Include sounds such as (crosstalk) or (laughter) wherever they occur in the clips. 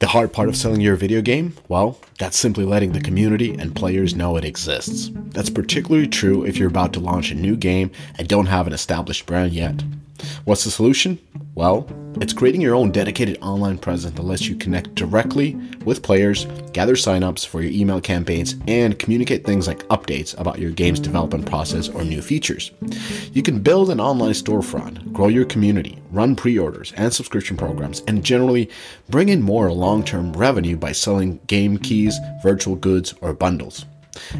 The hard part of selling your video game? Well, that's simply letting the community and players know it exists. That's particularly true if you're about to launch a new game and don't have an established brand yet. What's the solution? Well, it's creating your own dedicated online presence that lets you connect directly with players, gather signups for your email campaigns, and communicate things like updates about your game's development process or new features. You can build an online storefront, grow your community, run pre orders and subscription programs, and generally bring in more long term revenue by selling game keys, virtual goods, or bundles.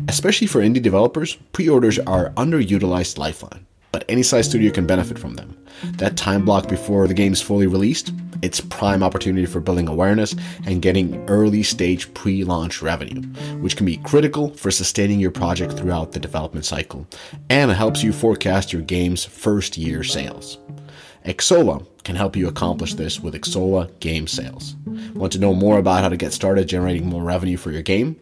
Especially for indie developers, pre orders are underutilized lifeline but any size studio can benefit from them. That time block before the game is fully released, it's prime opportunity for building awareness and getting early stage pre-launch revenue, which can be critical for sustaining your project throughout the development cycle and helps you forecast your game's first year sales. Xsolla can help you accomplish this with Xsolla Game Sales. Want to know more about how to get started generating more revenue for your game?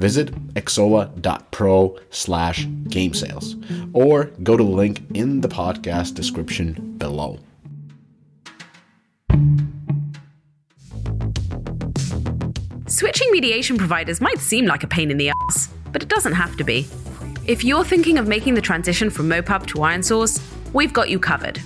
Visit xsolla.pro slash game sales or go to the link in the podcast description below. Switching mediation providers might seem like a pain in the ass, but it doesn't have to be. If you're thinking of making the transition from MoPub to IronSource, we've got you covered.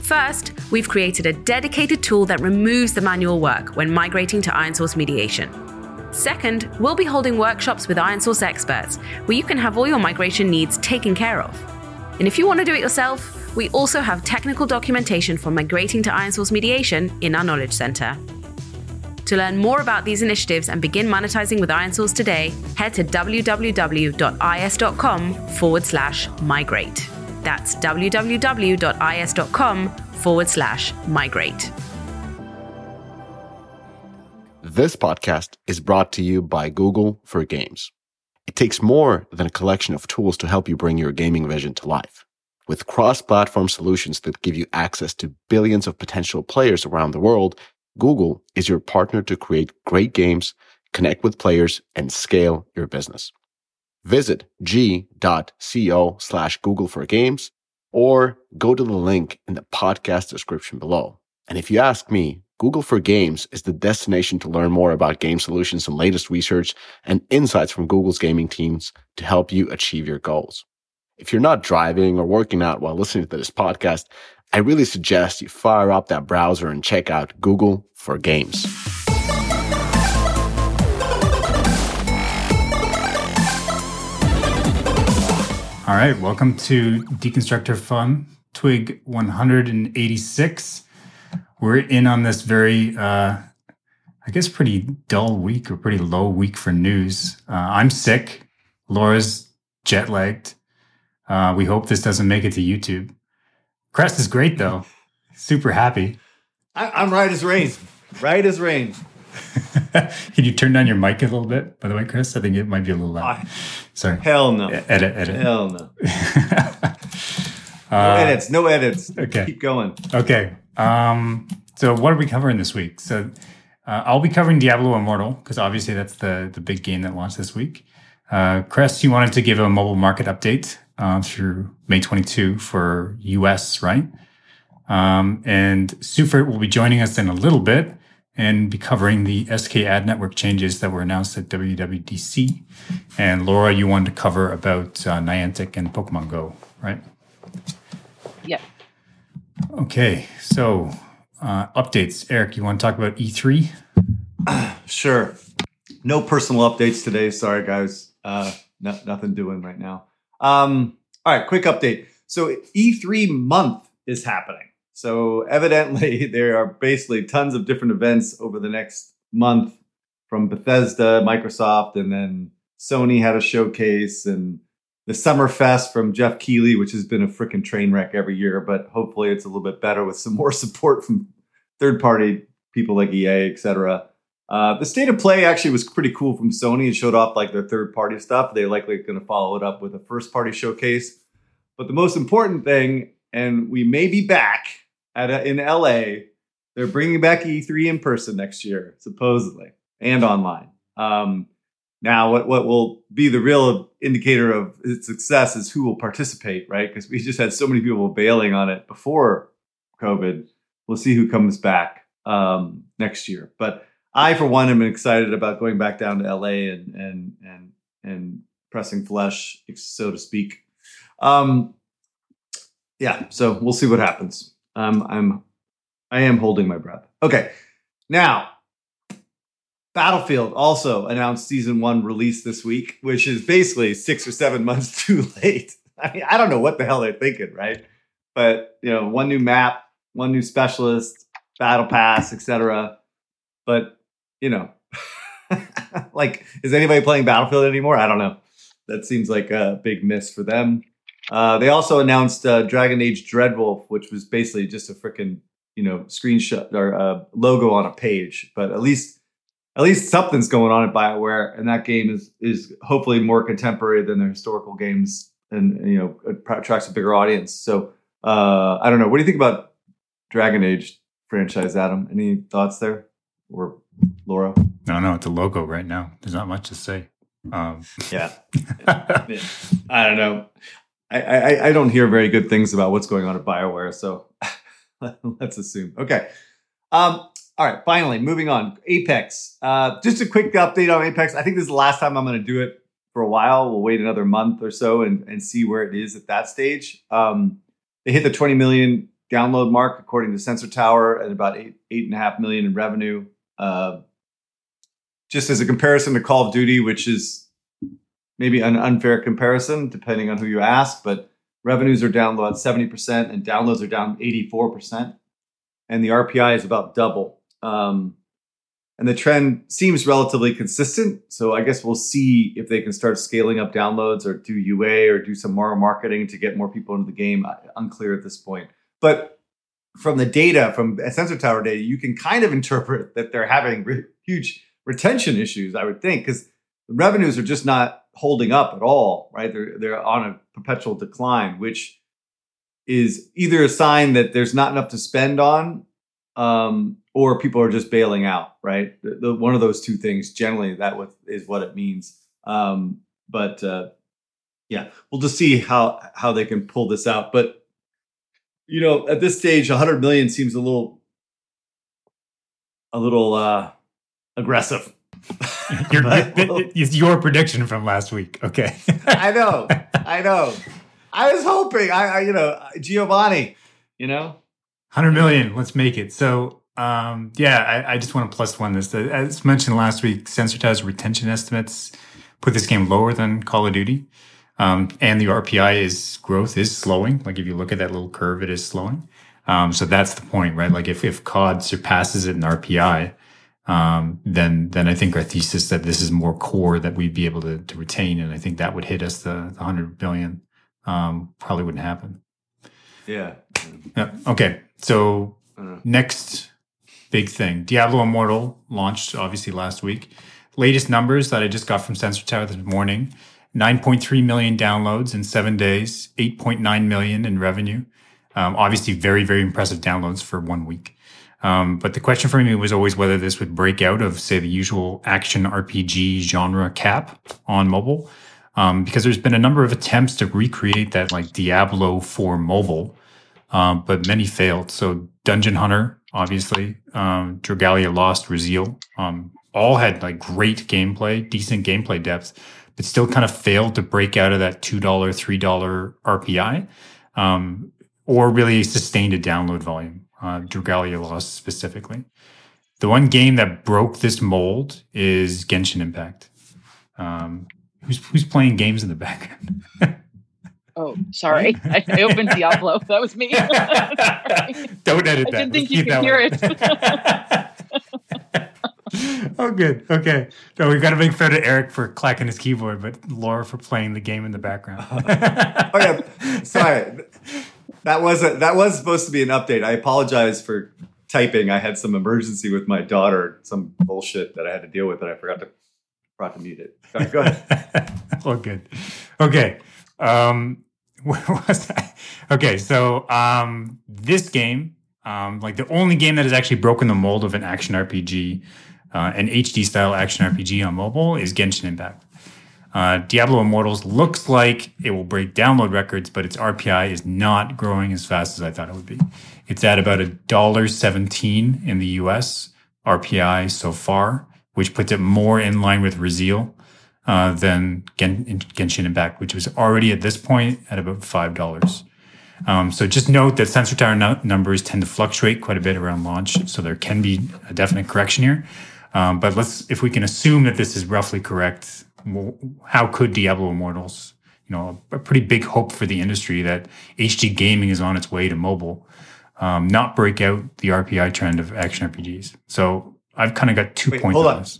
First, we've created a dedicated tool that removes the manual work when migrating to IronSource mediation. Second, we'll be holding workshops with IronSource experts where you can have all your migration needs taken care of. And if you want to do it yourself, we also have technical documentation for migrating to IronSource mediation in our Knowledge Center. To learn more about these initiatives and begin monetizing with IronSource today, head to www.is.com forward slash migrate. That's www.is.com forward slash migrate. This podcast is brought to you by Google for Games. It takes more than a collection of tools to help you bring your gaming vision to life. With cross-platform solutions that give you access to billions of potential players around the world, Google is your partner to create great games, connect with players, and scale your business. Visit g.co slash Google for Games or go to the link in the podcast description below. And if you ask me, Google for Games is the destination to learn more about game solutions and latest research and insights from Google's gaming teams to help you achieve your goals. If you're not driving or working out while listening to this podcast, I really suggest you fire up that browser and check out Google for Games. All right, welcome to Deconstructor Fun, Twig 186 we're in on this very, uh, I guess, pretty dull week or pretty low week for news. Uh, I'm sick. Laura's jet lagged. Uh, we hope this doesn't make it to YouTube. Crest is great though. (laughs) Super happy. I, am right as rain. Right as rain. (laughs) Can you turn down your mic a little bit, by the way, Chris? I think it might be a little loud. I, Sorry. Hell no. edit, edit. Hell no. (laughs) no uh, edits. No edits. Okay. Keep going. Okay. Um, so what are we covering this week? So uh, I'll be covering Diablo Immortal because obviously that's the the big game that launched this week. Uh, Chris, you wanted to give a mobile market update uh, through May 22 for US, right? Um, and Sufert will be joining us in a little bit and be covering the SKAdNetwork changes that were announced at WWDC. And Laura, you wanted to cover about uh, Niantic and Pokemon Go, right? Okay, so uh, updates. Eric, you want to talk about E3? (clears throat) sure. No personal updates today. Sorry, guys. Uh, no, nothing doing right now. Um, all right, quick update. So E3 month is happening. So evidently, (laughs) there are basically tons of different events over the next month from Bethesda, Microsoft, and then Sony had a showcase and the Summer Fest from Geoff Keighley, which has been a freaking train wreck every year, but hopefully it's a little bit better with some (laughs) more support from third party people like EA, etc. Uh, the state of play actually was pretty cool from Sony. It showed off like their third party stuff. They're likely going to follow it up with a first party showcase. But the most important thing, and we may be back at a, in LA. They're bringing back E3 in person next year, supposedly, and online. Um, Now, what, what will be the real indicator of its success is who will participate, right? Because we just had so many people bailing on it before COVID. We'll see who comes back um, next year. But I, for one, am excited about going back down to LA and and and and pressing flesh, so to speak. Um, yeah, so we'll see what happens. Um, I'm I am holding my breath. Okay, now Battlefield also announced season one release this week, which is basically six or seven (laughs) months too late. I mean, I don't know what the hell they're thinking, right? But you know, one new map, one new specialist, battle pass, etc. But you know, (laughs) like, is anybody playing Battlefield anymore? I don't know. That seems like a big miss for them. Uh, they also announced uh, Dragon Age Dreadwolf, which was basically just a freaking you know screenshot or uh, logo on a page, but at least at least something's going on at Bioware, and that game is is hopefully more contemporary than their historical games, and you know attracts a bigger audience. So uh, I don't know. What do you think about Dragon Age franchise, Adam? Any thoughts there, or Laura? No, no, it's a logo right now. There's not much to say. Um. Yeah, (laughs) I don't know. I, I I don't hear very good things about what's going on at Bioware, so (laughs) let's assume. Okay. Um, all right, finally, moving on. Apex. Uh, just a quick update on Apex. I think this is the last time I'm going to do it for a while. We'll wait another month or so and, and see where it is at that stage. Um, they hit the 20 million download mark according to Sensor Tower and about eight eight and a half million in revenue. Uh, just as a comparison to Call of Duty, which is maybe an unfair comparison depending on who you ask, but revenues are down about 70% and downloads are down 84%. And the RPI is about double. Um, and the trend seems relatively consistent. So I guess we'll see if they can start scaling up downloads or do UA or do some more marketing to get more people into the game. Unclear at this point. But from the data, from Sensor Tower data, you can kind of interpret that they're having re- huge retention issues, I would think, because the revenues are just not holding up at all, right? They're, they're on a perpetual decline, which is either a sign that there's not enough to spend on um, or people are just bailing out, right? The, the, one of those two things generally that what, is what it means. Um, but uh, yeah, we'll just see how how they can pull this out. But you know, at this stage, 100 million seems a little a little uh, aggressive. (laughs) your, (laughs) it's your prediction from last week. Okay, I know, I know. (laughs) I was hoping, I, I you know, Giovanni, you know, 100 million. Let's make it. So, um, yeah, I, I, just want to plus one this. As mentioned last week, Sensor Tower's retention estimates put this game lower than Call of Duty. Um, and the RPI is growth is slowing. Like if you look at that little curve, it is slowing. Um, so that's the point, right? Like if, if COD surpasses it in RPI, um, then then I think our thesis that this is more core that we'd be able to, to retain, and I think that would hit us the, the hundred billion. Um, probably wouldn't happen. Yeah. Yeah. Okay. So next big thing, Diablo Immortal launched obviously last week. Latest numbers that I just got from Sensor Tower this morning: 9.3 million downloads in seven days, 8.9 million in revenue. Um, obviously, very very impressive downloads for one week. Um, but the question for me was always whether this would break out of, say, the usual action RPG genre cap on mobile, um, because there's been a number of attempts to recreate that like Diablo for mobile um, but many failed. So Dungeon Hunter, obviously, um, Dragalia Lost, Raziel, um, all had like great gameplay, decent gameplay depth, but still kind of failed to break out of that $2, $3 RPI, um, or really sustained a download volume, uh, Dragalia Lost specifically. The one game that broke this mold is Genshin Impact. Um, who's, who's playing games in the background? (laughs) Oh, (laughs) sorry. I, (laughs) I opened Diablo. (laughs) That was me. Don't edit that. I didn't think Let's you could hear it. oh, good. Okay. So we've got to make fun of Eric for clacking his keyboard, but Laura for playing the game in the background. oh yeah. Sorry. That was a, that was supposed to be an update. I apologize for typing. I had some emergency with my daughter, some bullshit that I had to deal with, and I forgot to forgot to mute it. Sorry, go ahead. oh, good. Okay. Um, (laughs) where was I? Okay, so um, this game, um, like the only game that has actually broken the mold of an action RPG, uh, an HD style action RPG on mobile is Genshin Impact. Uh, Diablo Immortals looks like it will break download records, but its RPI is not growing as fast as I thought it would be. It's at about a dollar seventeen in the US RPI so far, which puts it more in line with Raziel uh, than Gen- Genshin Impact, which was already at this point at about five dollars. Um, so just note that sensor tower no- numbers tend to fluctuate quite a bit around launch, so there can be a definite correction here. Um, but let's, if we can assume that this is roughly correct, well, how could Diablo Immortals, you know, a pretty big hope for the industry that HD gaming is on its way to mobile, um, not break out the RPI trend of action RPGs? So I've kind of got two Wait, points hold on on. this.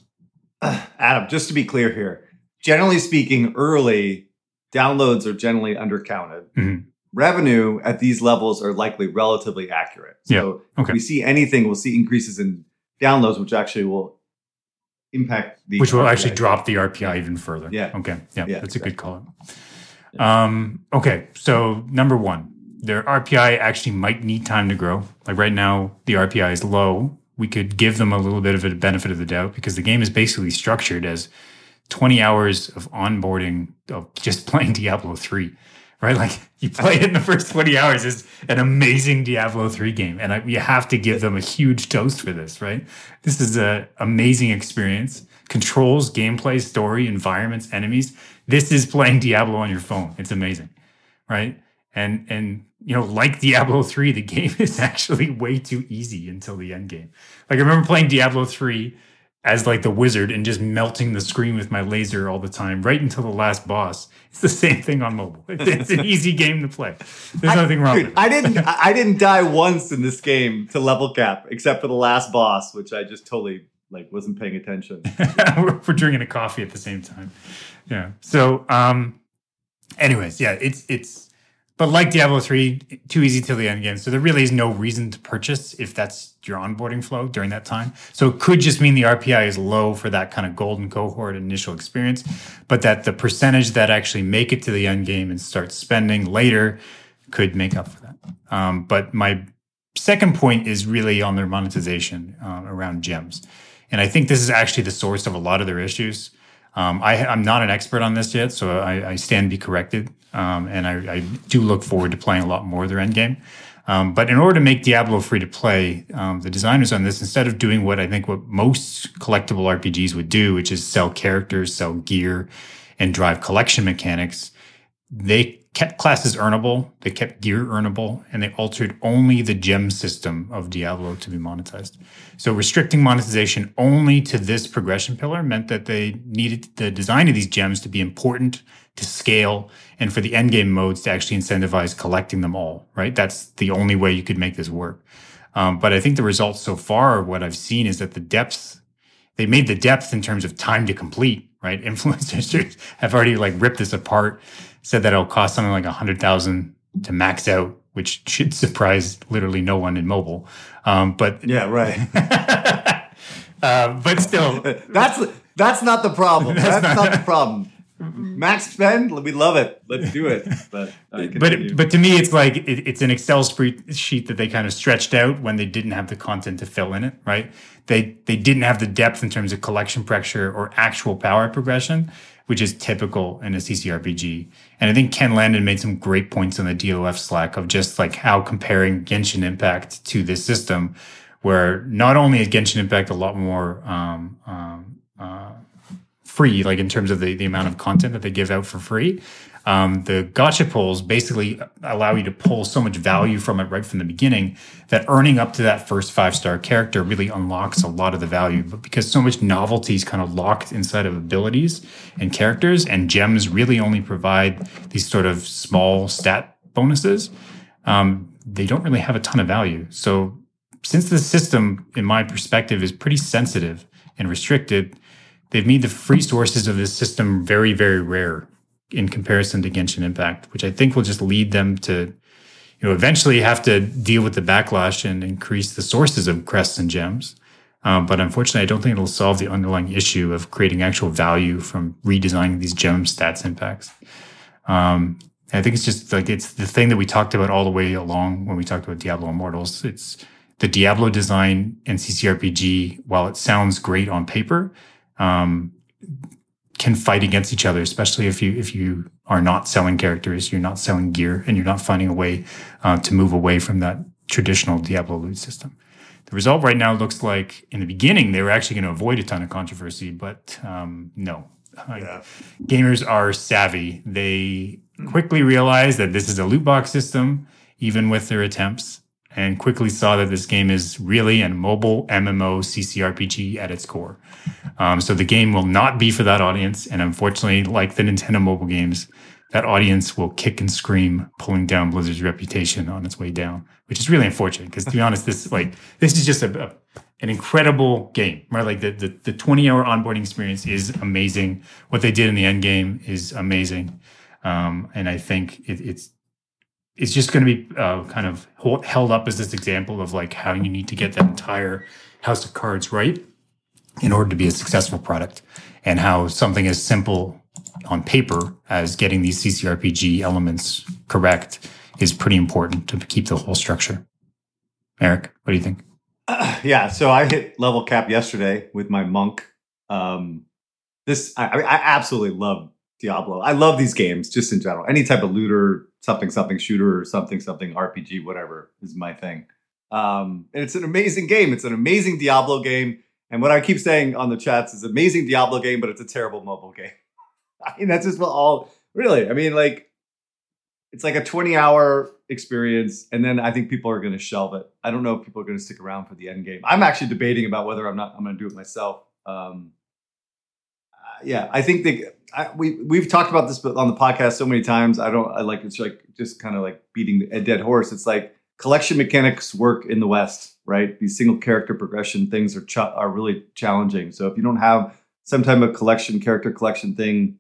(clears throat) Adam, just to be clear here, generally speaking, early downloads are generally undercounted. Mhm. Revenue at these levels are likely relatively accurate. So okay. if we see anything, we'll see increases in downloads, which actually will impact the which will RPI. actually drop the RPI even further. Yeah. Okay. Yeah. Yeah, that's a good call. Um, okay. So number one, their RPI actually might need time to grow. Like right now, the RPI is low. We could give them a little bit of a benefit of the doubt because the game is basically structured as 20 hours of onboarding of just (laughs) playing Diablo 3. Right, like you play it in the first twenty hours is an amazing Diablo three game, and I, you have to give them a huge toast for this. Right, this is an amazing experience. Controls, gameplay, story, environments, enemies. This is playing Diablo on your phone. It's amazing, right? And and you know, like Diablo three, the (laughs) game is actually way too easy until the end game. Like I remember playing Diablo three as like the wizard and just melting the screen with my laser all the time, right until the last boss. It's the same thing on mobile. (laughs) It's, an easy game to play. There's nothing wrong with it. I didn't. I I didn't die once in this game to level cap, except for the last boss, which I just totally like wasn't paying attention. (laughs) we're, we're drinking a coffee at the same time. Yeah. So, um, anyways, yeah, it's it's, but like Diablo three, too easy till the end game. So there really is no reason to purchase if that's your onboarding flow during that time. So it could just mean the RPI is low for that kind of golden cohort initial experience, but that the percentage that actually make it to the end game and start spending later could make up for that. Um, but my second point is really on their monetization uh, around gems. And I think this is actually the source of a lot of their issues. Um, I, I'm not an expert on this yet, so I, I stand to be corrected. Um, and I, I do look forward to playing a lot more of their endgame. Um, but in order to make Diablo free to play, um, the designers on this, instead of doing what I think what most collectible RPGs would do, which is sell characters, sell gear, and drive collection mechanics, they kept classes earnable, they kept gear earnable, and they altered only the gem system of Diablo to be monetized. So restricting monetization only to this progression pillar meant that they needed the design of these gems to be important to scale and for the endgame modes to actually incentivize collecting them all, right? That's the only way you could make this work. Um, but I think the results so far, what I've seen is that the depth, they made the depth in terms of time to complete, right? (laughs) Influencers have already like ripped this apart, said that it'll cost something like a hundred thousand to max out, which should (laughs) surprise literally no one in mobile. Um, but yeah, right. (laughs) uh, but still, (laughs) That's that's not the problem. That's That's, not- not, the problem. Max spend, we love it. Let's do it. But but but to me, it's like it, it's an Excel spread- sheet that they kind of stretched out when they didn't have the content to fill in it. Right? They they didn't have the depth in terms of collection pressure or actual power progression, which is typical in a CCRPG. And I think Ken Landon made some great points on the DOF Slack of just like how comparing Genshin Impact to this system, where not only is Genshin Impact a lot more um, um, uh, free, like in terms of the, the amount of content that they give out for free. Um, the gacha pulls basically allow you to pull so much value from it right from the beginning that earning up to that first five star character really unlocks a lot of the value. But because so much novelty is kind of locked inside of abilities and characters, and gems really only provide these sort of small stat bonuses, um, they don't really have a ton of value. So since the system, in my perspective, is pretty sensitive and restricted, they've made the free sources of this system very, very rare in comparison to Genshin Impact, which I think will just lead them to, you know, eventually have to deal with the backlash and increase the sources of crests and gems. Um, but unfortunately, I don't think it'll solve the underlying issue of creating actual value from redesigning these gem stats impacts. Um, I think it's just like it's the thing that we talked about all the way along when we talked about Diablo Immortals. It's the Diablo design and CCRPG, while it sounds great on paper, um, can fight against each other, especially if you if you are not selling characters, you're not selling gear, and you're not finding a way uh, to move away from that traditional Diablo loot system. The result right now looks like in the beginning they were actually going to avoid a ton of controversy, but um, no. Yeah. Gamers are savvy. They quickly realize that this is a loot box system, even with their attempts, and quickly saw that this game is really a mobile MMO CCRPG at its core. Um, so the game will not be for that audience. And unfortunately, like the Nintendo mobile games, that audience will kick and scream, pulling down Blizzard's reputation on its way down, which is really unfortunate. Because to be honest, this like this is just a, a, an incredible game, right? Like the, the the 20 hour onboarding experience is amazing. What they did in the end game is amazing, um, and I think it, it's it's just going to be uh, kind of held up as this example of like how you need to get that entire house of cards right in order to be a successful product and how something as simple on paper as getting these CCRPG elements correct is pretty important to keep the whole structure. Eric, what do you think? Uh, (clears throat) yeah, so I hit level cap yesterday with my monk. Um, this I, I absolutely love Diablo. I love these games just in general. Any type of looter, something something shooter, or something something RPG, whatever is my thing. Um, and it's an amazing game. It's an amazing Diablo game. And what I keep saying on the chats is amazing Diablo game, but it's a terrible mobile game. (laughs) I mean, that's just what all really. I mean, like it's like a 20 hour experience, and then I think people are going to shelve it. I don't know if people are going to stick around for the end game. I'm actually debating about whether I'm not. I'm going to do it myself. Um, uh, yeah, I think that I, we we've talked about this on the podcast so many times. I don't. I like it's like just kind of like beating a dead horse. It's like collection mechanics work in the West, right? These single character progression things are ch- are really challenging. So if you don't have some type of collection character collection thing,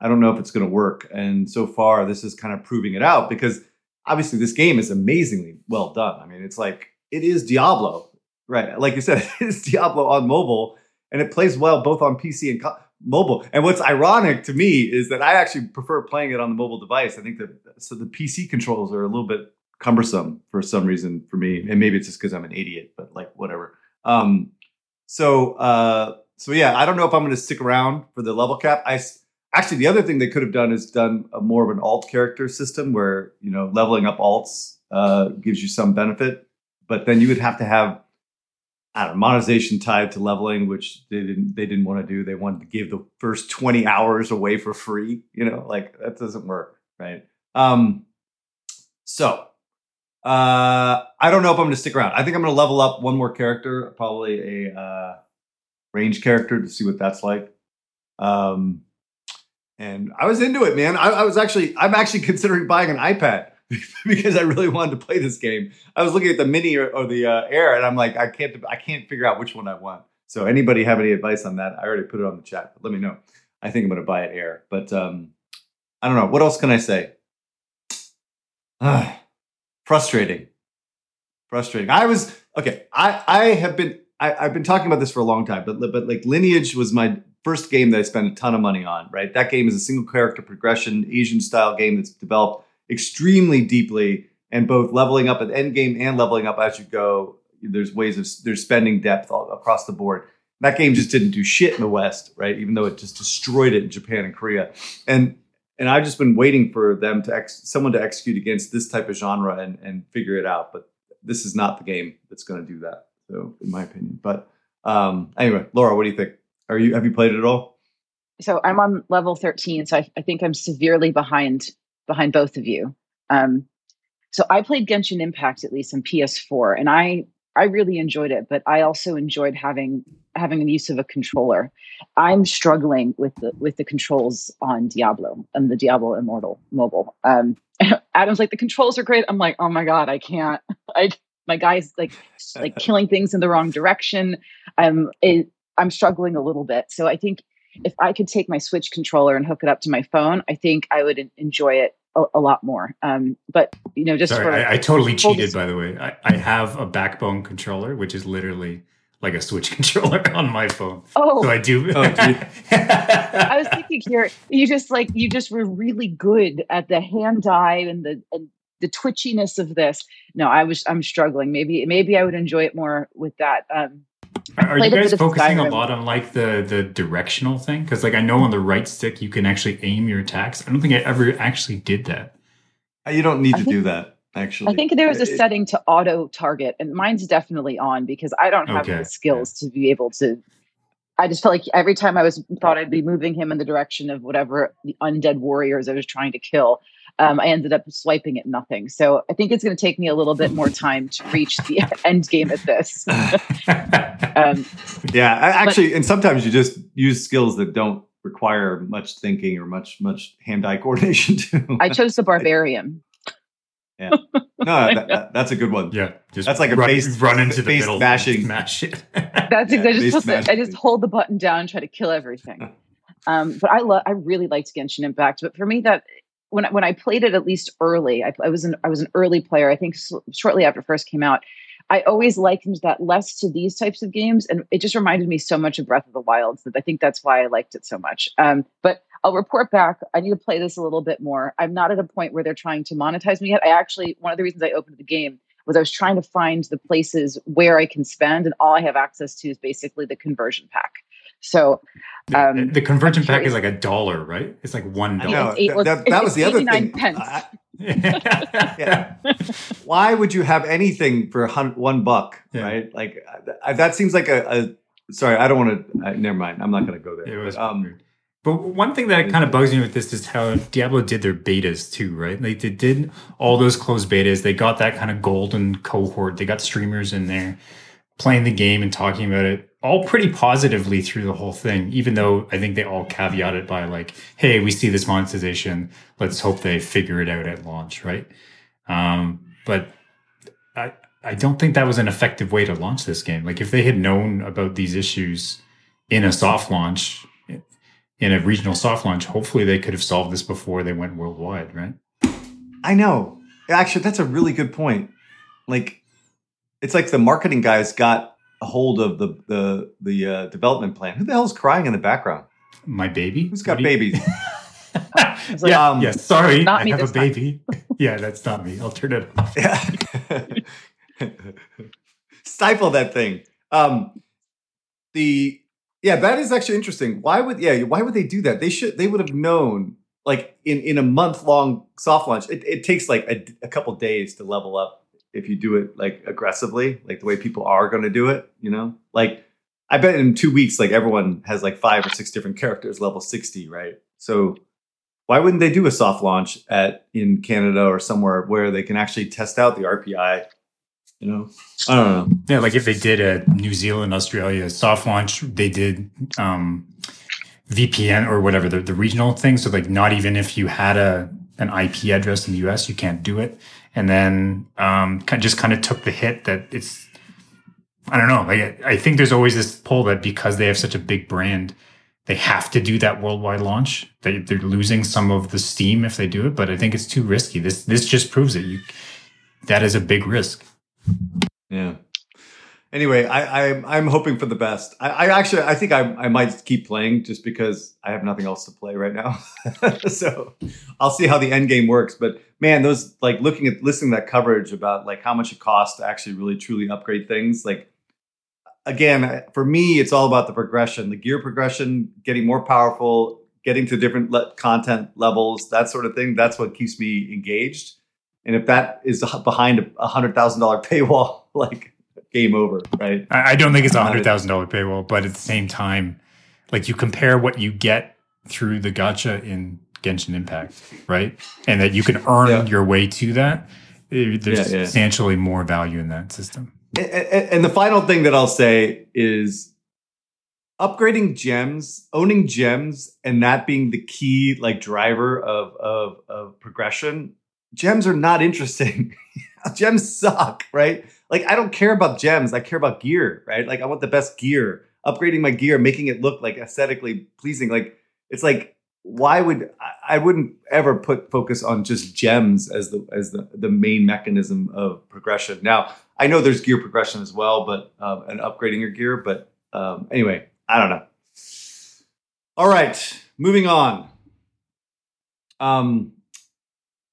I don't know if it's going to work. And so far, this is kind of proving it out because obviously this game is amazingly well done. I mean, it's like it is Diablo, right? Like you said, (laughs) it's Diablo on mobile, and it plays well both on PC and co- mobile. And what's ironic to me is that I actually prefer playing it on the mobile device. I think that so the PC controls are a little bit cumbersome for some reason for me, and maybe it's just because I'm an idiot, but like whatever. Um, so uh, so yeah, I don't know if I'm going to stick around for the level cap. I actually the other thing they could have done is done a more of an alt character system where you know leveling up alts uh, gives you some benefit, but then you would have to have I don't know, monetization tied to leveling, which they didn't they didn't want to do. They wanted to give the first 20 hours away for free. You know, like that doesn't work, right? Um, so uh, I don't know if I'm to stick around. I think I'm to level up one more character, probably a uh, range character, to see what that's like. Um, and I was into it, man. I, I was actually, I'm actually (laughs) considering buying an iPad (laughs) because I really wanted to play this game. I was looking at the mini or, or the uh, Air, and I'm like, I can't, I can't figure out which one I want. So, anybody have any advice on that? I already put it on the chat. But let me know. I think I'm going to buy it Air, but um, I don't know. What else can I say? (sighs) frustrating frustrating i was okay i i have been I, have been talking about this for a long time but but like lineage was my first game that i spent a ton of money on right that game is a single character progression asian style game that's developed extremely deeply and both leveling up at end game and leveling up as you go there's ways of there's spending depth all, across the board that game just didn't do shit in the west right even though it just destroyed it in japan and korea and and I've just been waiting for them to ex- someone to execute against this type of genre and and figure it out. But this is not the game that's going to do that. So, in my opinion. But um, anyway, Laura, what do you think? Are you have you played it at all? So I'm on level 13, so I, I think I'm severely behind behind both of you. Um, so I played Genshin Impact at least on PS4, and I I really enjoyed it, but I also enjoyed having having the use of a controller. I'm struggling with the with the controls on Diablo and the Diablo Immortal mobile. Um, (laughs) Adam's like the controls are great. I'm like, oh my god, I can't. (laughs) I my guy's like like (laughs) killing things in the wrong direction. I'm it, I'm struggling a little bit. So I think if I could take my Switch controller and hook it up to my phone, I think I would enjoy it a, a lot more. Um, but you know, just Sorry, for I, I totally cheated. By the way, I, I have a Backbone controller, which is literally like a Switch (laughs) controller on my phone. Oh, so I do. Oh, (laughs) I was thinking here, you just like you just were really good at the hand eye and the and the twitchiness of this. No, I was I'm struggling. Maybe maybe I would enjoy it more with that. Um, are you guys focusing a lot on like the the directional thing? Because like I know on the right stick you can actually aim your attacks. I don't think I ever actually did that. Uh, you don't need to think, do that. Actually, I think there is was a setting to auto target, and mine's definitely on because I don't have okay. the skills to be able to. I just felt like every time I was thought I'd be moving him in the direction of whatever the undead warriors I was trying to kill, um, I ended up swiping at nothing. So I think it's going to take me a little bit more time to reach the (laughs) end game at this. (laughs) um, yeah, actually, but, and sometimes you just use skills that don't require much thinking or much much hand-eye (laughs) coordination too. I chose the barbarian. Yeah, no, that, that, that's a good one. Yeah, just that's like a run, face run into the face smashing smash it. that's yeah, I just I just hold the button down, and try to kill everything. Um, but I love I really liked Genshin Impact, but for me that when when I played it at least early, I, I was an I was an early player. I think shortly after first came out, I always likened that less to these types of games, and it just reminded me so much of Breath of the Wild that I think that's why I liked it so much. Um, but I'll report back. I need to play this a little bit more. I'm not at a point where they're trying to monetize me yet. I actually one of the reasons I opened the game was I was trying to find the places where I can spend, and all I have access to is basically the conversion pack. So um, the, the conversion pack is like a dollar, right? It's like one dollar. Eight, well, that, that was the other thing. Pence. (laughs) yeah. Why would you have anything for one buck, yeah. right? Like that seems like a, a sorry, I don't want to. Uh, never mind. I'm not going to go there. It was but, um, but one thing that kind of bugs me with this is how Diablo did their betas too, right? Like they did all those closed betas. They got that kind of golden cohort. They got streamers in there playing the game and talking about it all pretty positively through the whole thing, even though I think they all caveat it by like, hey, we see this monetization. Let's hope they figure it out at launch, right? Um, but I I don't think that was an effective way to launch this game. Like if they had known about these issues in a soft launch, in a regional soft launch, hopefully they could have solved this before they went worldwide, right? I know. Actually, that's a really good point. Like it's like the marketing guys got hold of the the the uh, development plan. Who the hell's crying in the background? My baby. Who's got babies? (laughs) like, yeah, um, yeah. Sorry, I have a baby. (laughs) yeah, that's not me. I'll turn it off. Yeah. (laughs) Stifle that thing. Um, the yeah, that is actually interesting. Why would yeah? Why would they do that? They should. They would have known. Like in in a month long soft launch, it, it takes like a, a couple days to level up if you do it like aggressively, like the way people are going to do it, you know? Like I bet in 2 weeks like everyone has like 5 or 6 different characters level 60, right? So why wouldn't they do a soft launch at in Canada or somewhere where they can actually test out the RPI? You know, I don't know. Yeah, like if they did a New Zealand, Australia soft launch, they did um, VPN or whatever the, the regional thing. So like, not even if you had a an IP address in the US, you can't do it and then um, just kind of took the hit that it's I don't know. Like I think there's always this pull that because they have such a big brand, they have to do that worldwide launch. They, they're losing some of the steam if they do it, but I think it's too risky. This this just proves it. You that is a big risk. Yeah anyway, I, am hoping for the best. I, I actually I think I I might keep playing just because I have nothing else to play right now. (laughs) so I'll see how the end game works. But man, those like looking at listening to that coverage about like how much it costs to actually really truly upgrade things. Like again, for me, it's all about the progression, the gear progression, getting more powerful, getting to different le- content levels, that sort of thing. That's what keeps me engaged. And if that is behind a hundred thousand dollar paywall, (laughs) like game over, right? I, don't think it's a hundred thousand dollar paywall, but at the same time, like you compare what you get through the gacha in Genshin Impact, right? And that you can earn yeah. your way to that. Eh, there's yeah, yeah. substantially more value in that system. And, and the final thing that I'll say is upgrading gems, owning gems, and that being the key like driver of of, of progression. Gems are not interesting. (laughs) gems suck, right? Like I don't care about gems. I care about gear, right? Like I want the best gear. Upgrading my gear, making it look like aesthetically pleasing. Like it's like why would I wouldn't ever put focus on just gems as the as the the main mechanism of progression. Now I know there's gear progression as well, but um, and upgrading your gear. But um, anyway, I don't know. All right, moving on. Um,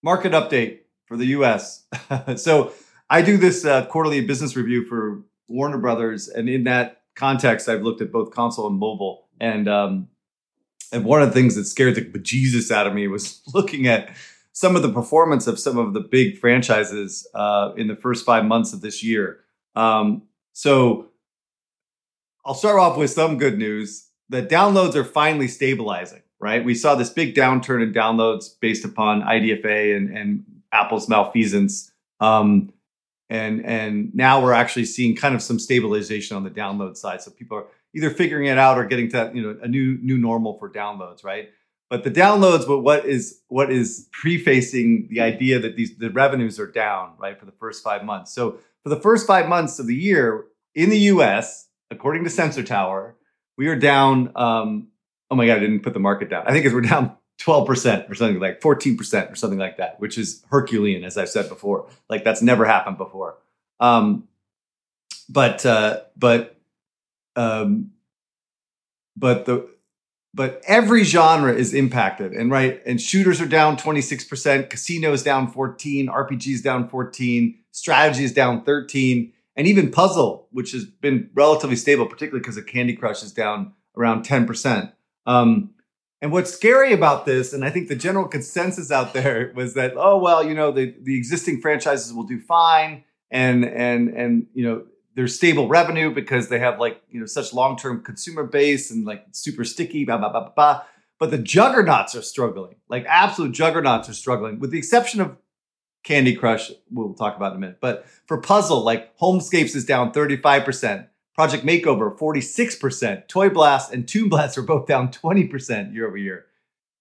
market update. for the U.S. (laughs) so I do this uh, quarterly business review for Warner Brothers, and in that context, I've looked at both console and mobile, and um, and one of the things that scared the bejesus out of me was (laughs) looking at some of the performance of some of the big franchises uh, in the first five months of this year. Um, so I'll start off with some good news. The downloads are finally stabilizing, right? We saw this big downturn in downloads based upon IDFA and, and Apple's malfeasance. Um, and and now we're actually seeing kind of some stabilization on the download side. So people are either figuring it out or getting to you know a new new normal for downloads, right? But the downloads, but what is what is prefacing the idea that these the revenues are down, right, for the first five months. So for the first five months of the year in the U.S., according to Sensor Tower, we are down. Um, oh my god, I didn't put the market down. I think we're down 12% or something like 14% or something like that, which is Herculean, as I've said before. Like that's never happened before. Um, but, uh, but, um, but the, but every genre is impacted and right. And shooters are down 26%, casinos down 14, RPGs down 14, strategy is down 13, and even puzzle, which has been relatively stable, particularly because of Candy Crush is down around 10%. Um, and what's scary about this, and I think the general consensus out there was that, oh well, you know, the, the existing franchises will do fine, and and and you know, there's stable revenue because they have like you know such long term consumer base and like super sticky, blah blah blah blah. blah. But the juggernauts are struggling, like absolute juggernauts are struggling, with the exception of Candy Crush. We'll talk about in a minute. But for puzzle, like Homescapes is down 35 percent. Project Makeover, 46%. Toy Blast and Toon Blast are both down 20% year over year.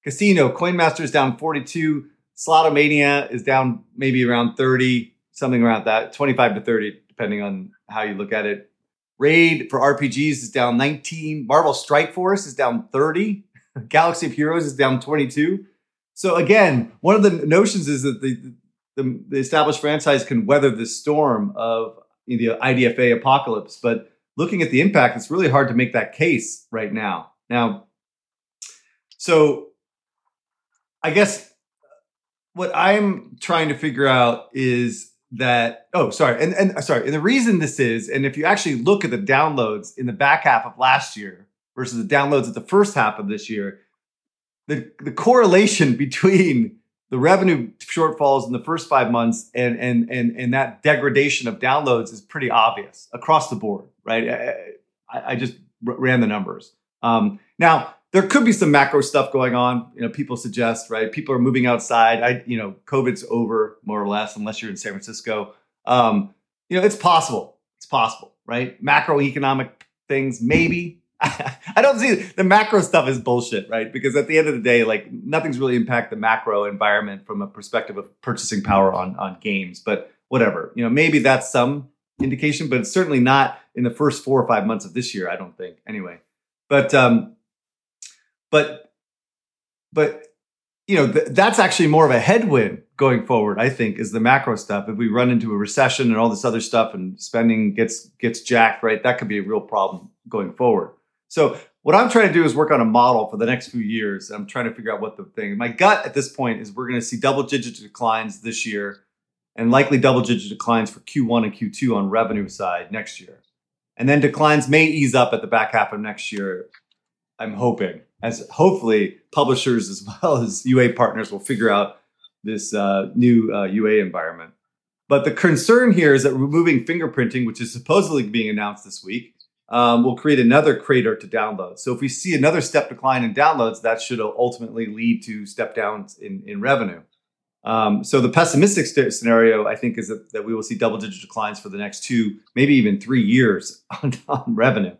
Casino, Coin Master is down 42. Slotomania is down maybe around 30, something around that, 25 to 30, depending on how you look at it. Raid for RPGs is down 19. Marvel Strike Force is down 30. (laughs) Galaxy of Heroes is down 22. So again, one of the notions is that the, the, the established franchise can weather the storm of the IDFA apocalypse, but looking at the impact, it's really hard to make that case right now. Now, so I guess what I'm trying to figure out is that oh sorry and and sorry and the reason this is and if you actually look at the downloads in the back half of last year versus the downloads at the first half of this year the the correlation (laughs) between the revenue shortfalls in the first five months and and and and that degradation of downloads is pretty obvious across the board, right? I, I just ran the numbers. Um, now there could be some macro stuff going on. You know, people suggest right. People are moving outside. I you know, COVID's over more or less, unless you're in San Francisco. Um, you know, it's possible. It's possible, right? Macroeconomic things, maybe (laughs) I don't see the macro stuff is bullshit, right? Because at the end of the day, like nothing's really impact the macro environment from a perspective of purchasing power on on games. But whatever, you know, maybe that's some indication, but it's certainly not in the first four or five months of this year. I don't think, anyway. But um, but but you know, th- that's actually more of a headwind going forward. I think is the macro stuff. If we run into a recession and all this other stuff, and spending gets gets jacked, right? That could be a real problem going forward. So what I'm trying to do is work on a model for the next few years. I'm trying to figure out what the thing. My gut at this point is we're going to see double digit declines this year and likely double digit declines for Q1 and Q2 on revenue side next year. And then declines may ease up at the back half of next year. I'm hoping as hopefully publishers as (laughs) well as UA partners will figure out this uh, new uh, UA environment. But the concern here is that removing fingerprinting, which is supposedly being announced this week, um, will create another crater to downloads. So if we see another step decline in downloads, that should ultimately lead to step downs in, in revenue. Um, so the pessimistic st- scenario, I think, is that, that, we will see double digit declines for the next two, maybe even three years (laughs) on, on revenue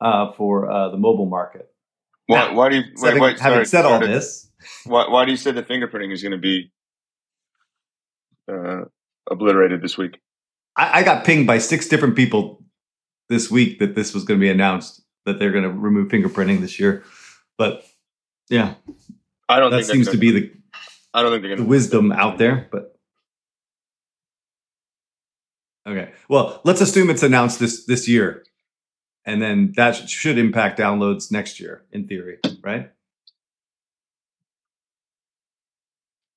uh, for uh, the mobile market. Why, now, why do you, wait, having, wait, having said all this, why, why do you say the fingerprinting is going to be uh, obliterated this week? I, I got pinged by six different people this week that this was going to be announced that they're going to remove fingerprinting this year. But yeah, I don't. That seems to be the. I don't think they're the wisdom out there, but okay. Well, let's assume it's announced this this year, and then that should impact downloads next year, in theory, right?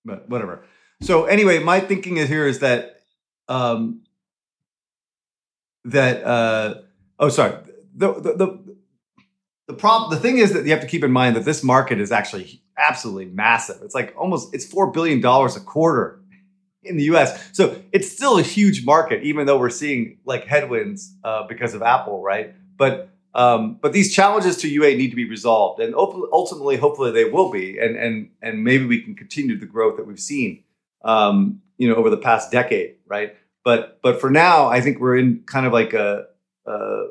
But whatever. So anyway, my thinking is here is that um, that uh, oh sorry the the the the problem the thing is that you have to keep in mind that this market is actually absolutely massive. It's like almost it's four billion dollars a quarter in the U.S. So it's still a huge market, even though we're seeing like headwinds uh, because of Apple, right? But um, but these challenges to UA need to be resolved, and ultimately, hopefully, they will be, and and and maybe we can continue the growth that we've seen, um, you know, over the past decade, right? But but for now, I think we're in kind of like a, a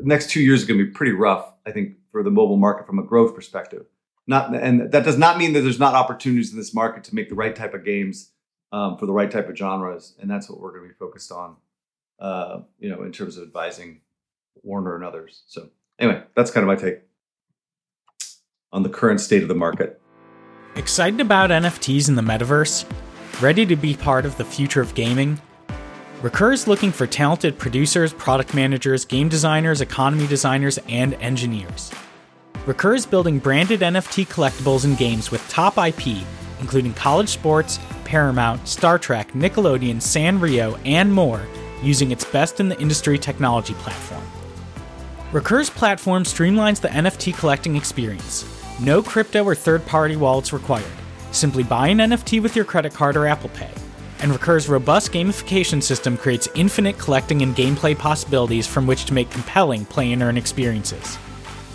next two years are going to be pretty rough. I think for the mobile market from a growth perspective. Not and that does not mean that there's not opportunities in this market to make the right type of games um, for the right type of genres, and that's what we're going to be focused on. Uh, you know, in terms of advising Warner and others. So anyway, that's kind of my take on the current state of the market. Excited about NFTs in the metaverse? Ready to be part of the future of gaming? Recur is looking for talented producers, product managers, game designers, economy designers, and engineers. Recur is building branded NFT collectibles and games with top IP, including college sports, Paramount, Star Trek, Nickelodeon, Sanrio, and more, using its best in the industry technology platform. Recur's platform streamlines the NFT collecting experience. No crypto or third party wallets required. Simply buy an NFT with your credit card or Apple Pay and Recur's robust gamification system creates infinite collecting and gameplay possibilities from which to make compelling play and earn experiences.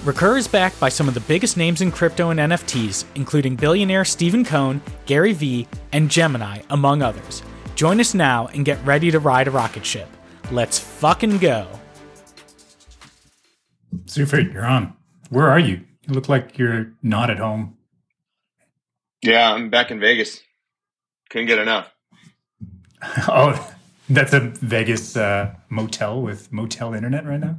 Recur is backed by some of the biggest names in crypto and NFTs, including billionaire Steven Cohen, Gary Vee, and Gemini, among others. Join us now and get ready to ride a rocket ship. Let's fucking go. Super, you're on. Where are you? You look like you're not at home. Yeah, I'm back in Vegas. Couldn't get enough. (laughs) oh, that's a Vegas uh, motel with motel internet right now.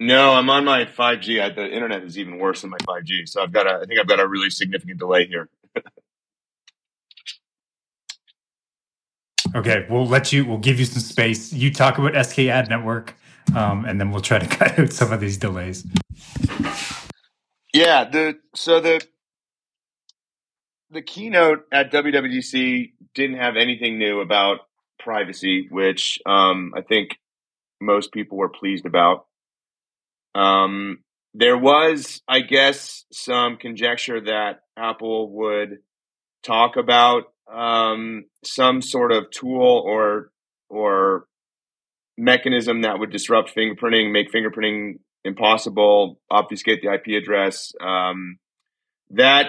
No, I'm on my 5G. I, the internet is even worse than my 5G, so I've got a. I think I've got a really significant delay here. (laughs) okay, we'll let you. We'll give you some space. You talk about SKAdNetwork, um, and then we'll try to (laughs) cut out some of these delays. Yeah. The so the the keynote at WWDC didn't have anything new about privacy, which um, I think most people were pleased about. Um, there was, I guess, some conjecture that Apple would talk about um, some sort of tool or or mechanism that would disrupt fingerprinting, make fingerprinting impossible, obfuscate the IP address. Um, that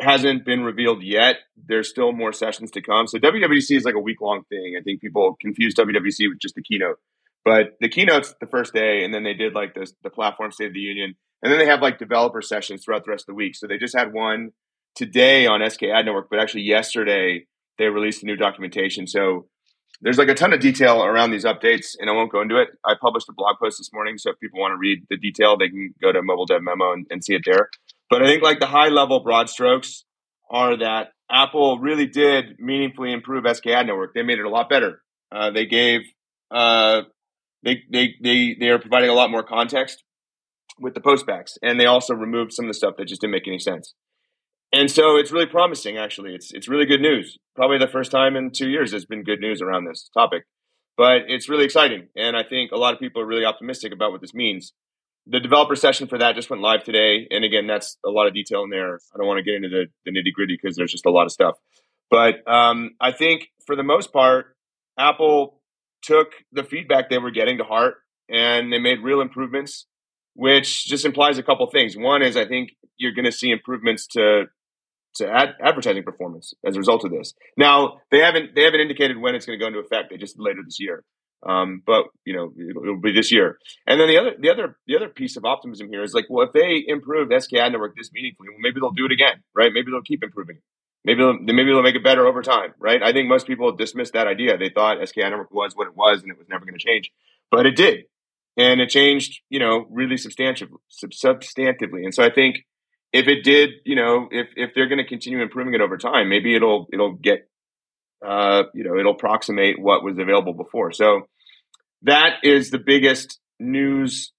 hasn't been revealed yet. There's still more sessions to come. So WWDC is like a week long thing. I think people confuse WWDC with just the keynote. But the keynote's the first day, and then they did like this, the platform State of the Union, and then they have like developer sessions throughout the rest of the week. So they just had one today on SKAdNetwork, but actually yesterday they released a new documentation. So there's like a ton of detail around these updates, and I won't go into it. I published a blog post this morning, so if people want to read the detail, they can go to Mobile Dev Memo and, and see it there. But I think like the high level broad strokes are that Apple really did meaningfully improve SKAdNetwork. They made it a lot better. Uh, they gave uh, they they they they are providing a lot more context with the postbacks, and they also removed some of the stuff that just didn't make any sense. And so it's really promising. Actually, it's it's really good news. Probably the first time in two years there's been good news around this topic, but it's really exciting, and I think a lot of people are really optimistic about what this means the developer session for that just went live today. And again, that's a lot of detail in there. I don't want to get into the, the nitty gritty because there's just a lot of stuff. But um, I think for the most part, Apple took the feedback they were getting to heart and they made real improvements, which just implies a couple things. One is I think you're going to see improvements to to ad- advertising performance as a result of this. Now they haven't they haven't indicated when it's going to go into effect. They just later this year. Um, but you know, it'll, it'll, be this year. And then the other, the other, the other piece of optimism here is like, well, if they improve SKAdNetwork this meaningfully, well, maybe they'll do it again, right? Maybe they'll keep improving. It. Maybe they'll, maybe they'll make it better over time, right? I think most people dismissed that idea. They thought SKAdNetwork was what it was, and it was never going to change, but it did, and it changed, you know, really substantively, substantively. And so I think if it did, you know, if if they're going to continue improving it over time, maybe it'll it'll get uh, you know, it'll approximate what was available before. So that is the biggest news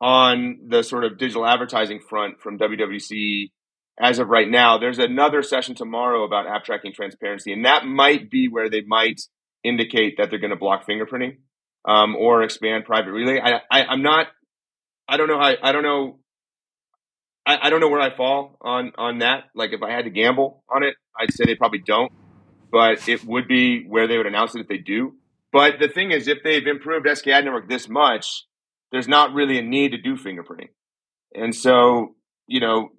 on the sort of digital advertising front from WWDC as of right now. There's another session tomorrow about app tracking transparency, and that might be where they might indicate that they're going to block fingerprinting um, or expand private relay. I, I, am not. I don't know how. I don't know. I, I don't know where I fall on on that. Like if I had to gamble on it, I'd say they probably don't. But it would be where they would announce it if they do. But the thing is, if they've improved SKAdNetwork this much, there's not really a need to do fingerprinting. And so, you know,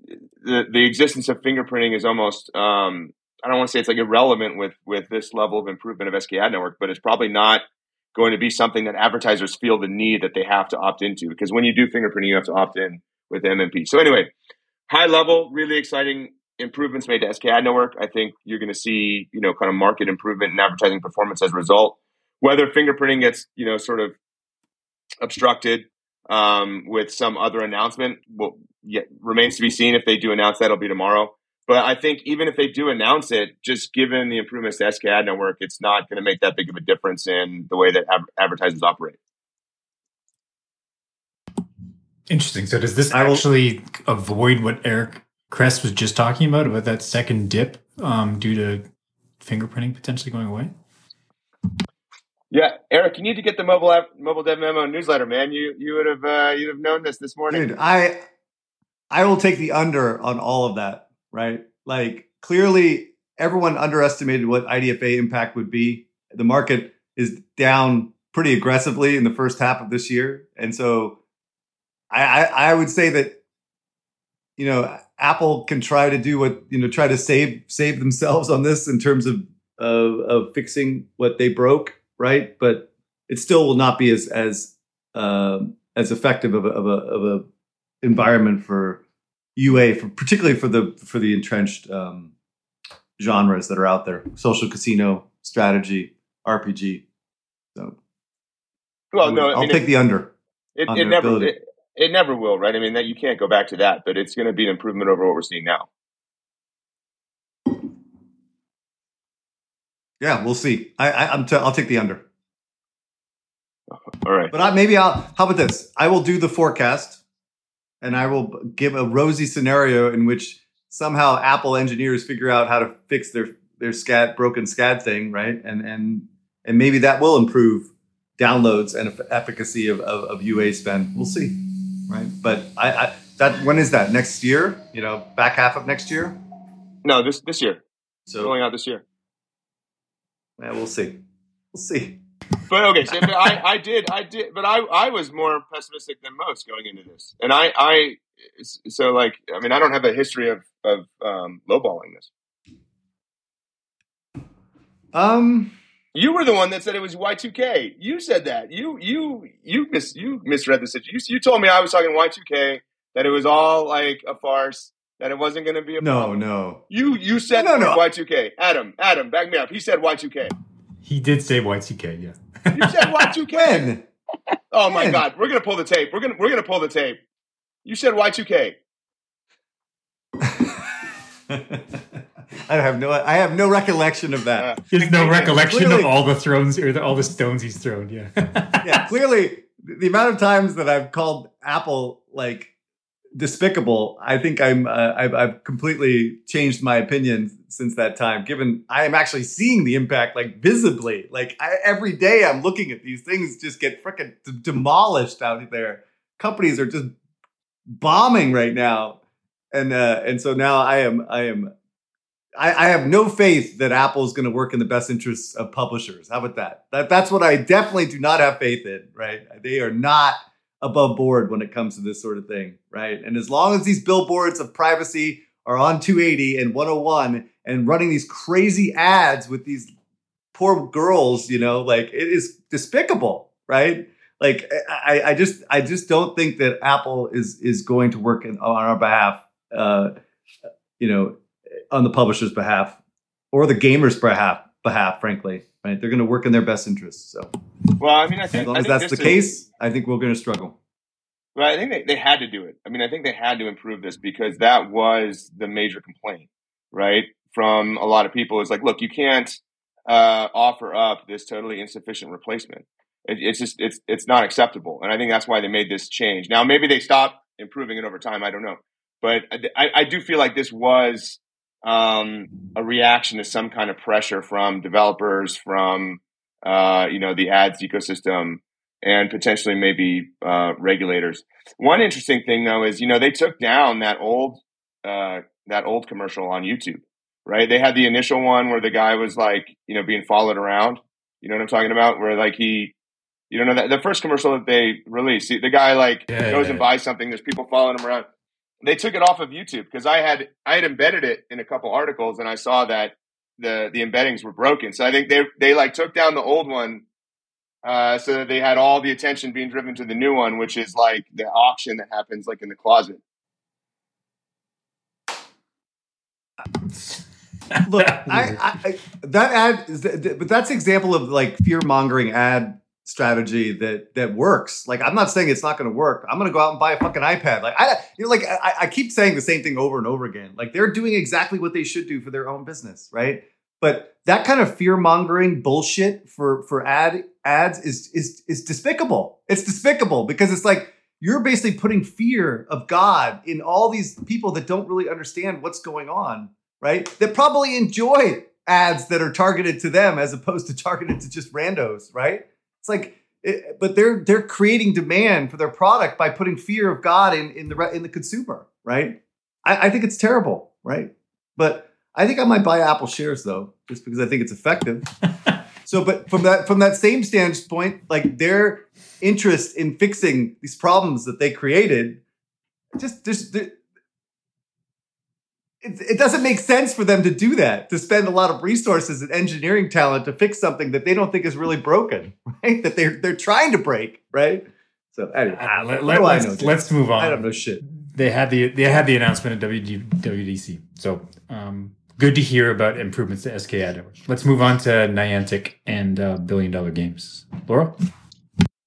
the the existence of fingerprinting is almost um, I don't want to say it's like irrelevant with with this level of improvement of SKAdNetwork, but it's probably not going to be something that advertisers feel the need that they have to opt into because when you do fingerprinting, you have to opt in with MMP. So anyway, high level, really exciting improvements made to SK Ad Network. I think you're going to see you know kind of market improvement in advertising performance as a result. Whether fingerprinting gets you know sort of obstructed um, with some other announcement. Well, yet remains to be seen if they do announce that. It'll be tomorrow. But I think even if they do announce it, just given the improvements to SKAdNetwork, it's not going to make that big of a difference in the way that ab- advertisers operate. Interesting. So does this actually avoid what Eric Kress was just talking about about that second dip um, due to fingerprinting potentially going away? Yeah, Eric, you need to get the mobile app, mobile dev memo newsletter, man. You you would have uh, you'd have known this this morning. Dude, I I will take the under on all of that. Right, like clearly everyone underestimated what IDFA impact would be. The market is down pretty aggressively in the first half of this year, and so I I, I would say that you know Apple can try to do what you know try to save save themselves on this in terms of of, of fixing what they broke right? But it still will not be as as uh, as effective of a, of a of a environment for UA, for particularly for the for the entrenched um, genres that are out there: social casino, strategy, RPG. So, well, no, I I'll take the under. It, it never it, it never will, right? I mean, that you can't go back to that, but it's going to be an improvement over what we're seeing now. Yeah, we'll see. I, I am t- I'll take the under. All right. But I, maybe I'll. How about this? I will do the forecast, and I will give a rosy scenario in which somehow Apple engineers figure out how to fix their their SKAd broken SKAd thing, right? And and and maybe that will improve downloads and efficacy of, of, of UA spend. We'll see, right? But I, I that when is that next year? You know, back half of next year? No, this this year. So going out this year. Yeah, we'll see. We'll see. But okay, so but I, I did, I did, but I, I was more pessimistic than most going into this, and I, I, so like, I mean, I don't have a history of of um, lowballing this. Um, you were the one that said it was Y two K. You said that. You, you, you mis, you misread the situation. You, you told me I was talking Y two K. That it was all like a farce that it wasn't going to be a no, problem. no. You you said no, no, Y2K. Adam, Adam, back me up. He said Y2K. He did say Y2K. Yeah. You said Y2K. (laughs) when? Oh my when? God, we're gonna pull the tape. We're gonna we're gonna pull the tape. You said Y2K. (laughs) I have no I have no recollection of that. Uh, There's no recollection clearly, of all the thrones or the, all the stones he's thrown. Yeah. yeah. Clearly, the amount of times that I've called Apple like despicable. I think I'm uh, I've, I've, completely changed my opinion since that time. Given I am actually seeing the impact like visibly, like I, every day I'm looking at these things just get freaking d- demolished out there. Companies are just bombing right now, and uh, and so now I am I am. I, I have no faith that Apple is going to work in the best interests of publishers. How about that? That that's what I definitely do not have faith in. Right? They are not above board when it comes to this sort of thing, right? And as long as these billboards of privacy are on 280 and 101 and running these crazy ads with these poor girls, you know, like it is despicable, right? Like I, I just I just don't think that Apple is is going to work in, on our behalf, uh, you know, on the publisher's behalf or the gamer's behalf, behalf, frankly right? They're going to work in their best interests. So, well, I mean, I think as long as that's the is, case, I think we're going to struggle. Well, I think they, they had to do it. I mean, I think they had to improve this because that was the major complaint, right? From a lot of people is like, look, you can't uh, offer up this totally insufficient replacement. It, it's just it's it's not acceptable, and I think that's why they made this change. Now, maybe they stop improving it over time. I don't know, but I, I do feel like this was um, a reaction to some kind of pressure from developers, from uh, you know the ads ecosystem, and potentially maybe uh, regulators. One interesting thing though is you know they took down that old uh, that old commercial on YouTube, right? They had the initial one where the guy was like you know being followed around. You know what I'm talking about? Where like he you don't know that the first commercial that they released, the guy like yeah, goes yeah. and buys something. There's people following him around. They took it off of YouTube because I had I had embedded it in a couple articles and I saw that the the embeddings were broken. So I think they they like took down the old one uh, so that they had all the attention being driven to the new one, which is like the auction that happens like in the closet. Look, (laughs) I, I, I, that ad, is, but that's example of like fear mongering ad strategy that that works. Like I'm not saying it's not going to work. I'm going to go out and buy a fucking iPad. Like I, you know, like I, I keep saying the same thing over and over again. Like they're doing exactly what they should do for their own business, right? But that kind of fear mongering bullshit for for ad ads is is is despicable. It's despicable because it's like you're basically putting fear of God in all these people that don't really understand what's going on, right? That probably enjoy ads that are targeted to them as opposed to targeted to just randos, right? It's like, it, but they're they're creating demand for their product by putting fear of God in in the in the consumer, right? I, I think it's terrible, right? But I think I might buy Apple shares though, just because I think it's effective. (laughs) so, but from that from that same standpoint, like their interest in fixing these problems that they created, just just it, it doesn't make sense for them to do that, to spend a lot of resources and engineering talent to fix something that they don't think is really broken, (laughs) right? That they're they're trying to break, right? So anyway, uh, let, let, let's, know, let's move on. I don't know shit. They had the they had the announcement at WWDC, so um, good to hear about improvements to SKAd. Let's move on to Niantic and uh, billion dollar games. Laura,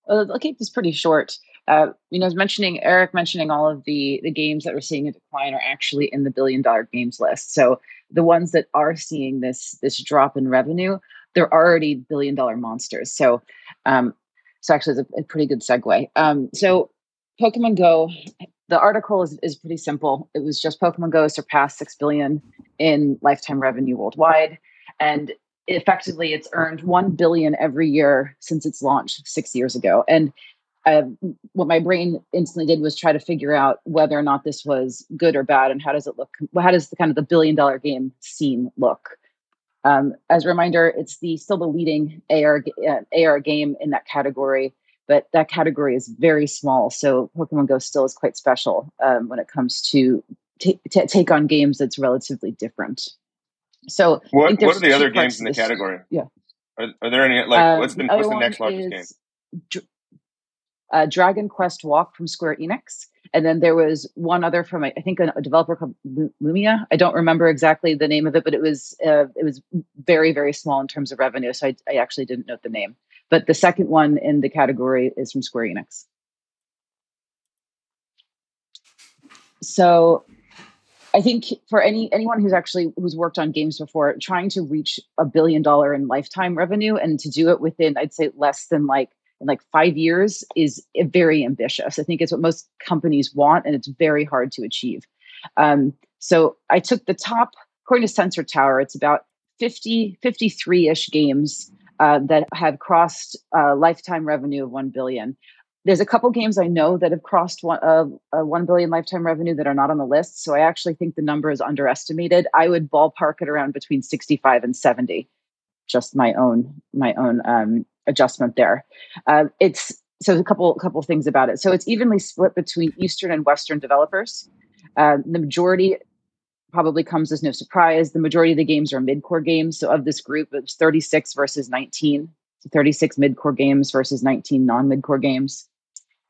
uh, I'll keep this pretty short uh, you know, mentioning Eric mentioning all of the the games that we're seeing a decline are actually in the billion dollar games list. So the ones that are seeing this this drop in revenue, they're already billion dollar monsters. So, um, so actually, it's a, a pretty good segue. Um, so, Pokemon Go. The article is, is pretty simple. It was just Pokemon Go surpassed six billion in lifetime revenue worldwide, and effectively, it's earned one billion every year since its launch six years ago. And uh, what my brain instantly did was try to figure out whether or not this was good or bad and how does it look how does the kind of the billion dollar game scene look? Um, as a reminder it's the still the leading ar uh, ar game in that category but that category is very small so pokemon go still is quite special um, when it comes to take on games that's relatively different. So what, what are the other games in the category? yeah. Are, are there any like what's the, what's the next largest game uh, Dragon Quest Walk from Square Enix. And then there was one other from I think a, developer called Lumia. I don't remember exactly the name of it, but it was uh, it was very very small in terms of revenue. So I, I actually didn't note the name. But the second one in the category is from Square Enix. So I think for any anyone who's actually who's worked on games before, trying to reach a billion dollar in lifetime revenue and to do it within I'd say less than like in like five years is very ambitious. I think it's what most companies want, and it's very hard to achieve. Um, so I took the top, according to Sensor Tower, it's about 50, 53 ish games uh, that have crossed uh, lifetime revenue of 1 billion. There's a couple games I know that have crossed one, uh, 1 billion lifetime revenue that are not on the list. So I actually think the number is underestimated. I would ballpark it around between 65 and 70 just my own my own um, adjustment there. Uh, it's so a couple couple things about it. So it's evenly split between Eastern and Western developers. Uh, the majority probably comes as no surprise. The majority of the games are mid-core games. So of this group, it's 36 versus 19. So 36 mid-core games versus 19 non-mid-core games.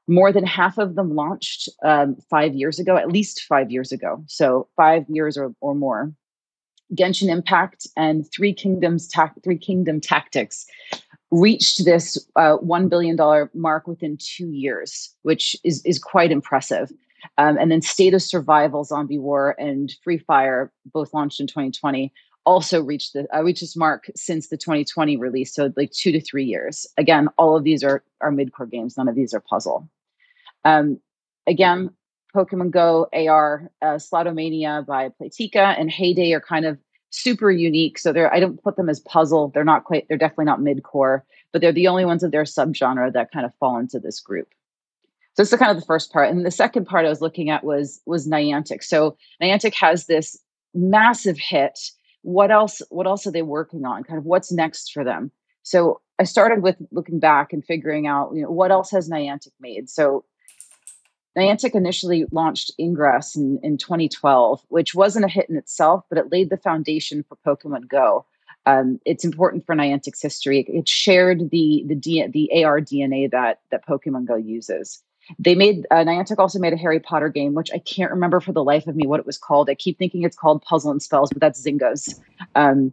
More than half of them launched um, five years ago, at least five years ago. So five years or, or more. Genshin Impact and Three Kingdoms, ta- Three Kingdom Tactics reached this uh, $1 billion mark within two years, which is, is quite impressive. Um, and then State of Survival, Zombie War, and Free Fire, both launched in 2020, also reached the uh, reached this mark since the 2020 release. So like two to three years. Again, all of these are are mid core games. None of these are puzzle. Um, again, Pokemon Go, AR, uh, Slotomania by Playtika, and Hay Day are kind of super unique. So they're I don't put them as puzzle. They're not quite. They're definitely not mid core, but they're the only ones of their subgenre that kind of fall into this group. So this is kind of the first part, and the second part I was looking at was was Niantic. So Niantic has this massive hit. What else? What else are they working on? Kind of what's next for them? So I started with looking back and figuring out, you know, what else has Niantic made. So Niantic initially launched Ingress in, in 2012, which wasn't a hit in itself, but it laid the foundation for Pokemon Go. Um, it's important for Niantic's history. It shared the the D, the AR DNA that that Pokemon Go uses. They made uh, Niantic also made a Harry Potter game, which I can't remember for the life of me what it was called. I keep thinking it's called Puzzle and Spells, but that's Zynga's. Um,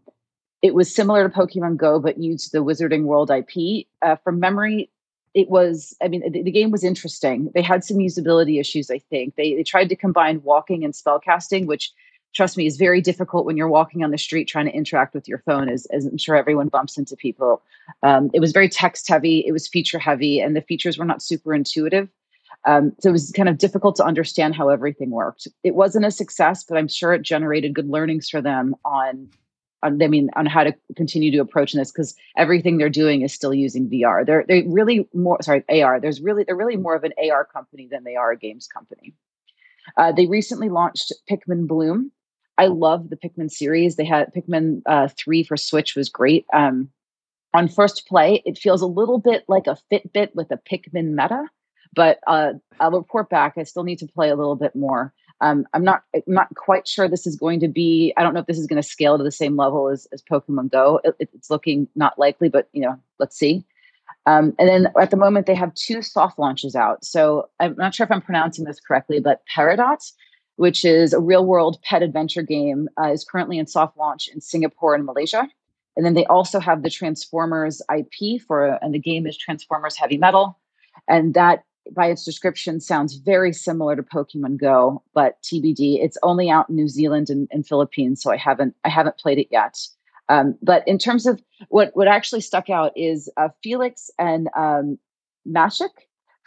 it was similar to Pokemon Go, but used the Wizarding World IP. Uh, from memory, it was i mean the, the, game was interesting. They had some usability issues i think. They, they tried to combine walking and spell casting which trust me is very difficult when you're walking on the street trying to interact with your phone as, as i'm sure everyone bumps into people. Um, it was very text heavy it was feature heavy and the features were not super intuitive. Um, so it was kind of difficult to understand how everything worked. It wasn't a success but i'm sure it generated good learnings for them on on, I mean, on how to continue to approach this because everything they're doing is still using VR. They're they really more sorry AR. There's really they're really more of an AR company than they are a games company. Uh, they recently launched Pikmin Bloom. I love the Pikmin series. They had Pikmin uh, three for Switch was great. Um, on first play, it feels a little bit like a Fitbit with a Pikmin meta, but uh, I'll report back. I still need to play a little bit more. Um, I'm not I'm not quite sure this is going to be. I don't know if this is going to scale to the same level as, as Pokemon Go. It, it's looking not likely, but you know, let's see. Um, and then at the moment, they have two soft launches out. So I'm not sure if I'm pronouncing this correctly, but Peridot, which is a real world pet adventure game, uh, is currently in soft launch in Singapore and Malaysia. And then they also have the Transformers IP for, and the game is Transformers Heavy Metal. And that by its description sounds very similar to Pokemon Go, but TBD. It's only out in New Zealand and, and Philippines, so I haven't I haven't played it yet. Um, but in terms of what what actually stuck out is uh, Felix and um, Mashik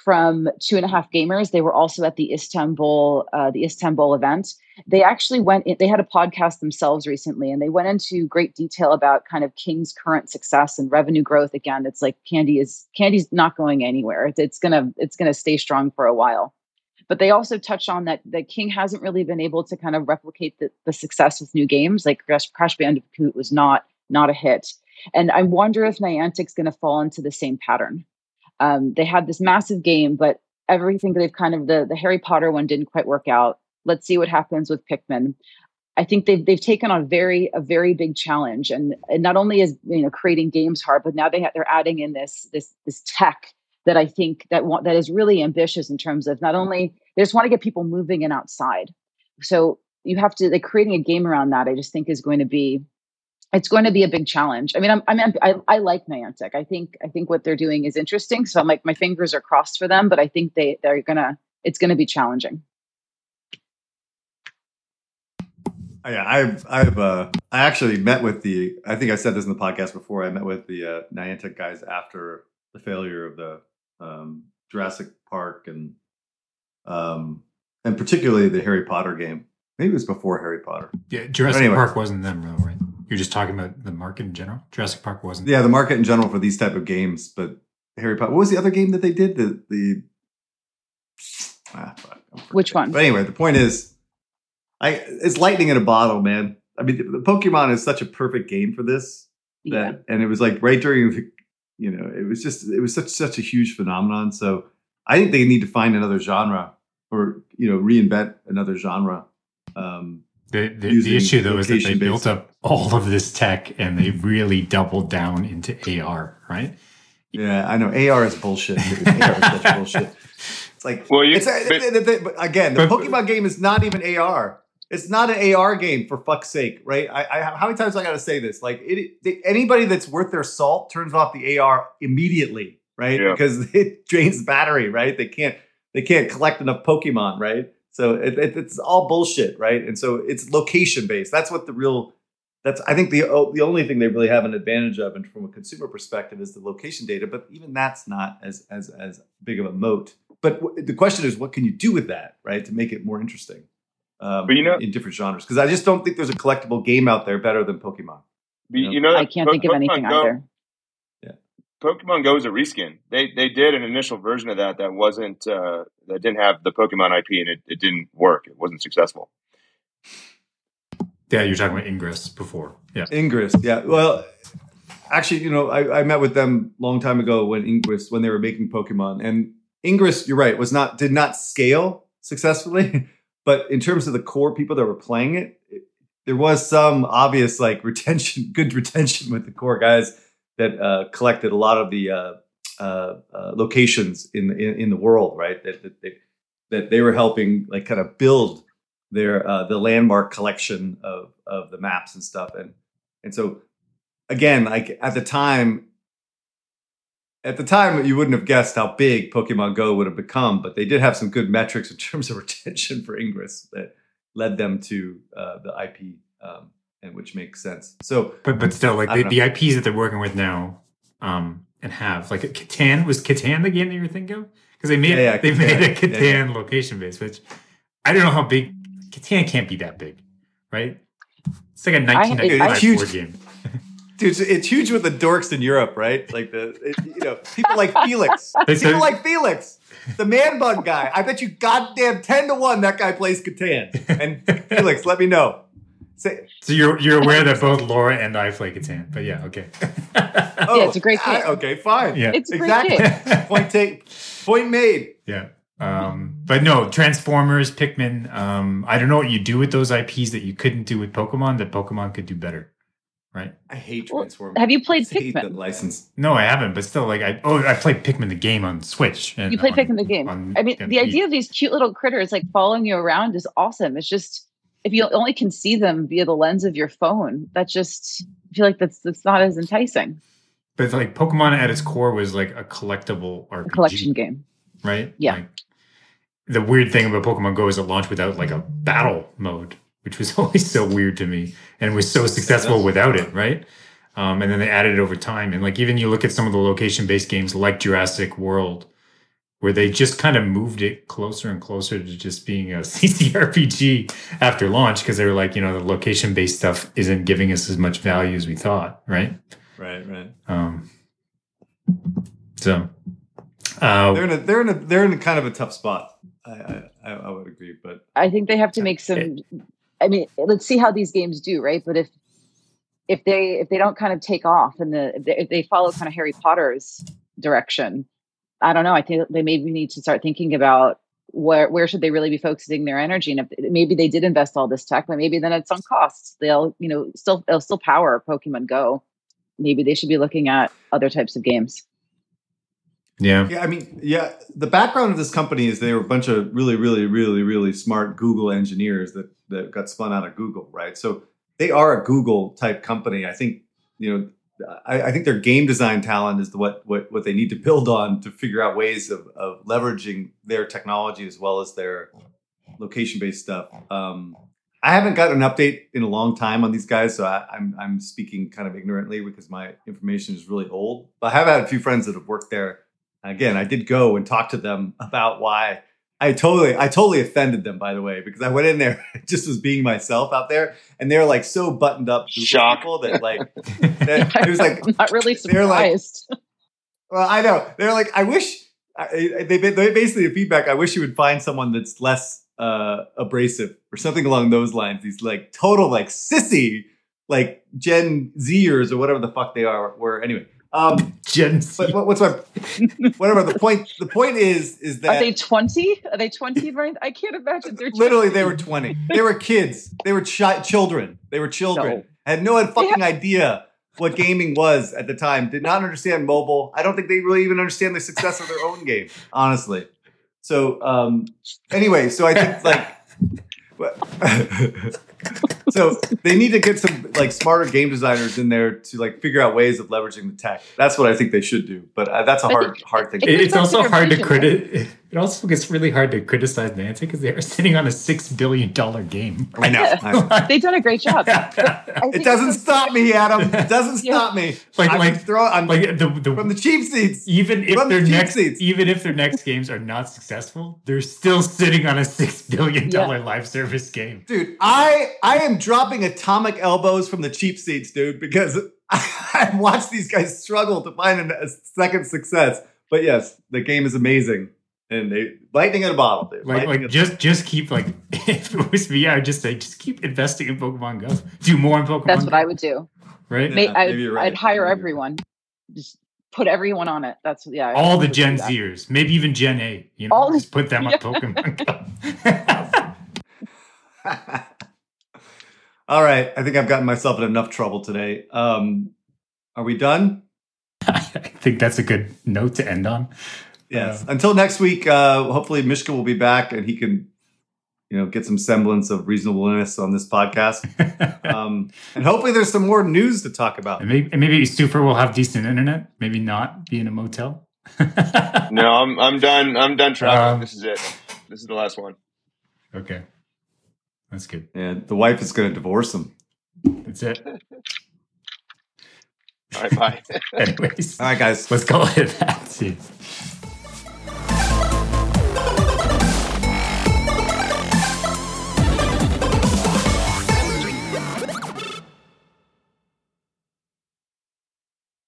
from Two and a Half Gamers. They were also at the Istanbul uh, the Istanbul event. They actually went. In, they had a podcast themselves recently, and they went into great detail about kind of King's current success and revenue growth. Again, it's like Candy is Candy's not going anywhere. It's gonna it's gonna stay strong for a while. But they also touch on that that King hasn't really been able to kind of replicate the, the success with new games. Like Crash, Crash Bandicoot was not not a hit, and I wonder if Niantic's going to fall into the same pattern um, they had this massive game, but everything they've kind of the the Harry Potter one didn't quite work out. Let's see what happens with Pikmin. I think they've they've taken on very a very big challenge, and, and not only is you know creating games hard, but now they ha- they're adding in this this this tech that I think that wa- that is really ambitious in terms of not only they just want to get people moving and outside. So you have to like creating a game around that. I just think is going to be it's going to be a big challenge. I mean, I'm, I'm I, I like Niantic. I think I think what they're doing is interesting. So I'm like my fingers are crossed for them, but I think they they're gonna it's gonna be challenging. Yeah, I've I've uh, I actually met with the I think I said this in the podcast before. I met with the uh, Niantic guys after the failure of the um, Jurassic Park and um, and particularly the Harry Potter game. Maybe it was before Harry Potter. Yeah, Jurassic anyway. Park wasn't them, though, right? You're just talking about the market in general. Jurassic Park wasn't. Yeah, the market in general for these type of games, but Harry Potter. What was the other game that they did? The the. Ah, Which one? But anyway, the point is, I it's lightning in a bottle, man. I mean, the Pokemon is such a perfect game for this. That yeah. and it was like right during, you know, it was just it was such such a huge phenomenon. So I think they need to find another genre or you know reinvent another genre. Um, the, the, the issue though is that they built up all of this tech and they really doubled down into AR, right? Yeah, I know. AR is bullshit. AR is such (laughs) bullshit. It's like, well, you, it's a, but, again, the but, Pokemon game is not even AR. It's not an AR game for fuck's sake, right? I, I how many times I got to say this? Like, it, anybody that's worth their salt turns off the AR immediately, right? Yeah. Because (laughs) it drains battery, right? They can't they can't collect enough Pokemon, right? So it, it, it's all bullshit, right? And so it's location based. That's what the real. That's I think the the only thing they really have an advantage of, and from a consumer perspective, is the location data. But even that's not as as as big of a moat but w- the question is, what can you do with that, right, to make it more interesting? Um, But you know- in different genres, because I just don't think there's a collectible game out there better than Pokemon. But you know, I can't Po- think of anything Pokemon Go- either. Pokemon Go is a reskin. They they did an initial version of that that wasn't uh, that didn't have the Pokemon IP and it, it didn't work. It wasn't successful. Yeah, you're talking about Ingress before. Yeah. Ingress, yeah. Well, actually, you know, I, I met with them a long time ago when Ingress when they were making Pokemon, and Ingress, you're right, was not did not scale successfully, (laughs) but in terms of the core people that were playing it, it there was some obvious like retention, good retention with the core guys that uh, collected a lot of the uh, uh, uh, locations in, in in the world, right? That that they, that they were helping like kind of build their uh, the landmark collection of of the maps and stuff, and and so again, like at the time, at the time you wouldn't have guessed how big Pokemon Go would have become, but they did have some good metrics in (laughs) terms of retention for Ingress that led them to uh, the IP, um, and which makes sense. So But but still, like the, the IPs that they're working with now, um, and have like Catan was Catan the game that you were thinking of? Because they made Yeah, yeah, they Catan. made a Catan Yeah, yeah. location base, which I don't know how big Catan can't be that big, right? It's like a 1995 board game. (laughs) Dude, it's, it's huge with the dorks in Europe, right? Like the, it, you know, people like (laughs) Felix. People like Felix, the man bun guy. I bet you goddamn 10 to 1 that guy plays Catan. (laughs) And Felix, let me know. Say, So you're you're aware that (laughs) both Laura and I play Catan, but yeah, okay. oh, it's a great I- okay, fine. Yeah. It's a great exactly. (laughs) Point take, point made. Yeah. Um, but no, Transformers, Pikmin. Um, I don't know what you do with those IPs that you couldn't do with Pokemon that Pokemon could do better, right? I hate Well, Transformers. Have you played I hate that Pikmin? license. No, I haven't. But still, like I oh, I played Pikmin the game on Switch. and You played on- Pikmin the game. on- I mean, yeah, the idea of these cute little critters like following you around is awesome. It's just if you only can see them via the lens of your phone, that just I feel like that's that's not as enticing. But it's like Pokemon at its core was like a collectible RPG, A collection game. right? Yeah. Like, the weird thing about Pokemon Go is it launched without like a battle mode, which was (laughs) always so weird to me, and was so successful without it, right? Um, and then they added it over time, and like even you look at some of the location-based games like Jurassic World, where they just kind of moved it closer and closer to just being a (laughs) CCRPG after launch because they were like, you know, the location-based stuff isn't giving us as much value as we thought, right? Right, right. Um, so, uh, They're in a they're in a they're in a kind of a tough spot. I I, I I would agree, but I think they have to make some. I mean, let's see how these games do, right? But if if they if they don't kind of take off and the if they, if they follow kind of Harry Potter's direction, I don't know. I think they maybe need to start thinking about where where should they really be focusing their energy, and if maybe they did invest all this tech, but maybe then it's on costs. They'll you know still they'll still power Pokemon Go. Maybe they should be looking at other types of games. yeah. Yeah, I mean, yeah, the background of this company is they were a bunch of really, really, really, really smart Google engineers that that got spun out of Google, right? So they are a Google type company. I think you know, I, I think their game design talent is the, what what what they need to build on to figure out ways of of leveraging their technology as well as their location based stuff. Um, I haven't gotten an update in a long time on these guys, so I, I'm I'm speaking kind of ignorantly because my information is really old. But I have had a few friends that have worked there again i did go and talk to them about why i totally i totally offended them by the way because i went in there (laughs) just was being myself out there and they're like so buttoned up Google Shock. people that like (laughs) that, it was like I'm not really they're like- surprised. well i know they're like i wish I, they, they basically the feedback i wish you would find someone that's less uh abrasive or something along those lines these like total like sissy like gen zers or whatever the fuck they are were anyway um Gen Z. but what, what's my whatever the point the point is is that Are they 20? Are they 20, Brian? I can't imagine they're 20. literally they were 20 they were kids they were chi- children they were children No. had no fucking idea what gaming was at the time did not understand mobile i don't think they really even understand the success of their own game honestly so um anyway so i think like (laughs) (laughs) (laughs) so they need to get some like smarter game designers in there to like figure out ways of leveraging the tech that's what i think they should do but uh, that's a I hard think hard thing it- It- it's also hard to vision, credit. It also gets really hard to criticize Niantic because they are (laughs) sitting on a six billion dollar game. I know. I know. (laughs) They've done a great job. It doesn't stop me, Adam. It doesn't Yeah. stop me. Like- I'm like- throw, I'm Like the, the from the cheap seats. even if From the their cheap next seats. even if their next games are not successful, they're still sitting on a six billion dollar live service game. Dude, I I am dropping atomic elbows from the cheap seats, dude, because (laughs) I've watched these guys struggle to find a, a second success. But yes, the game is amazing. And they lightning in a bottle, dude. Like, like in- just just keep like (laughs) if it was me, I would just say just keep investing in Pokemon Go. Do more in Pokemon. That's what Go, I would do. right. Yeah, May, I'd, maybe you're right. I'd hire Maybe you're everyone. Just put everyone on it. That's yeah. All the Gen that. Zers, maybe even Gen A. You know, All- just put them on (laughs) Pokemon Go. All right, I think I've gotten myself in enough trouble today. Um, are we done? (laughs) I think that's a good note to end on. Yes. Uh, Until next week, uh, hopefully Mishka will be back and he can, you know, get some semblance of reasonableness on this podcast. (laughs) um, and hopefully there's some more news to talk about. And maybe, and maybe Super will have decent internet. Maybe not be in a motel. No, I'm I'm done. I'm done traveling. Um, this is it. This is the last one. Okay, that's good. And the wife is going to divorce him. That's it. All right, bye. (laughs) Anyways, All right, guys. let's call it that. See. you.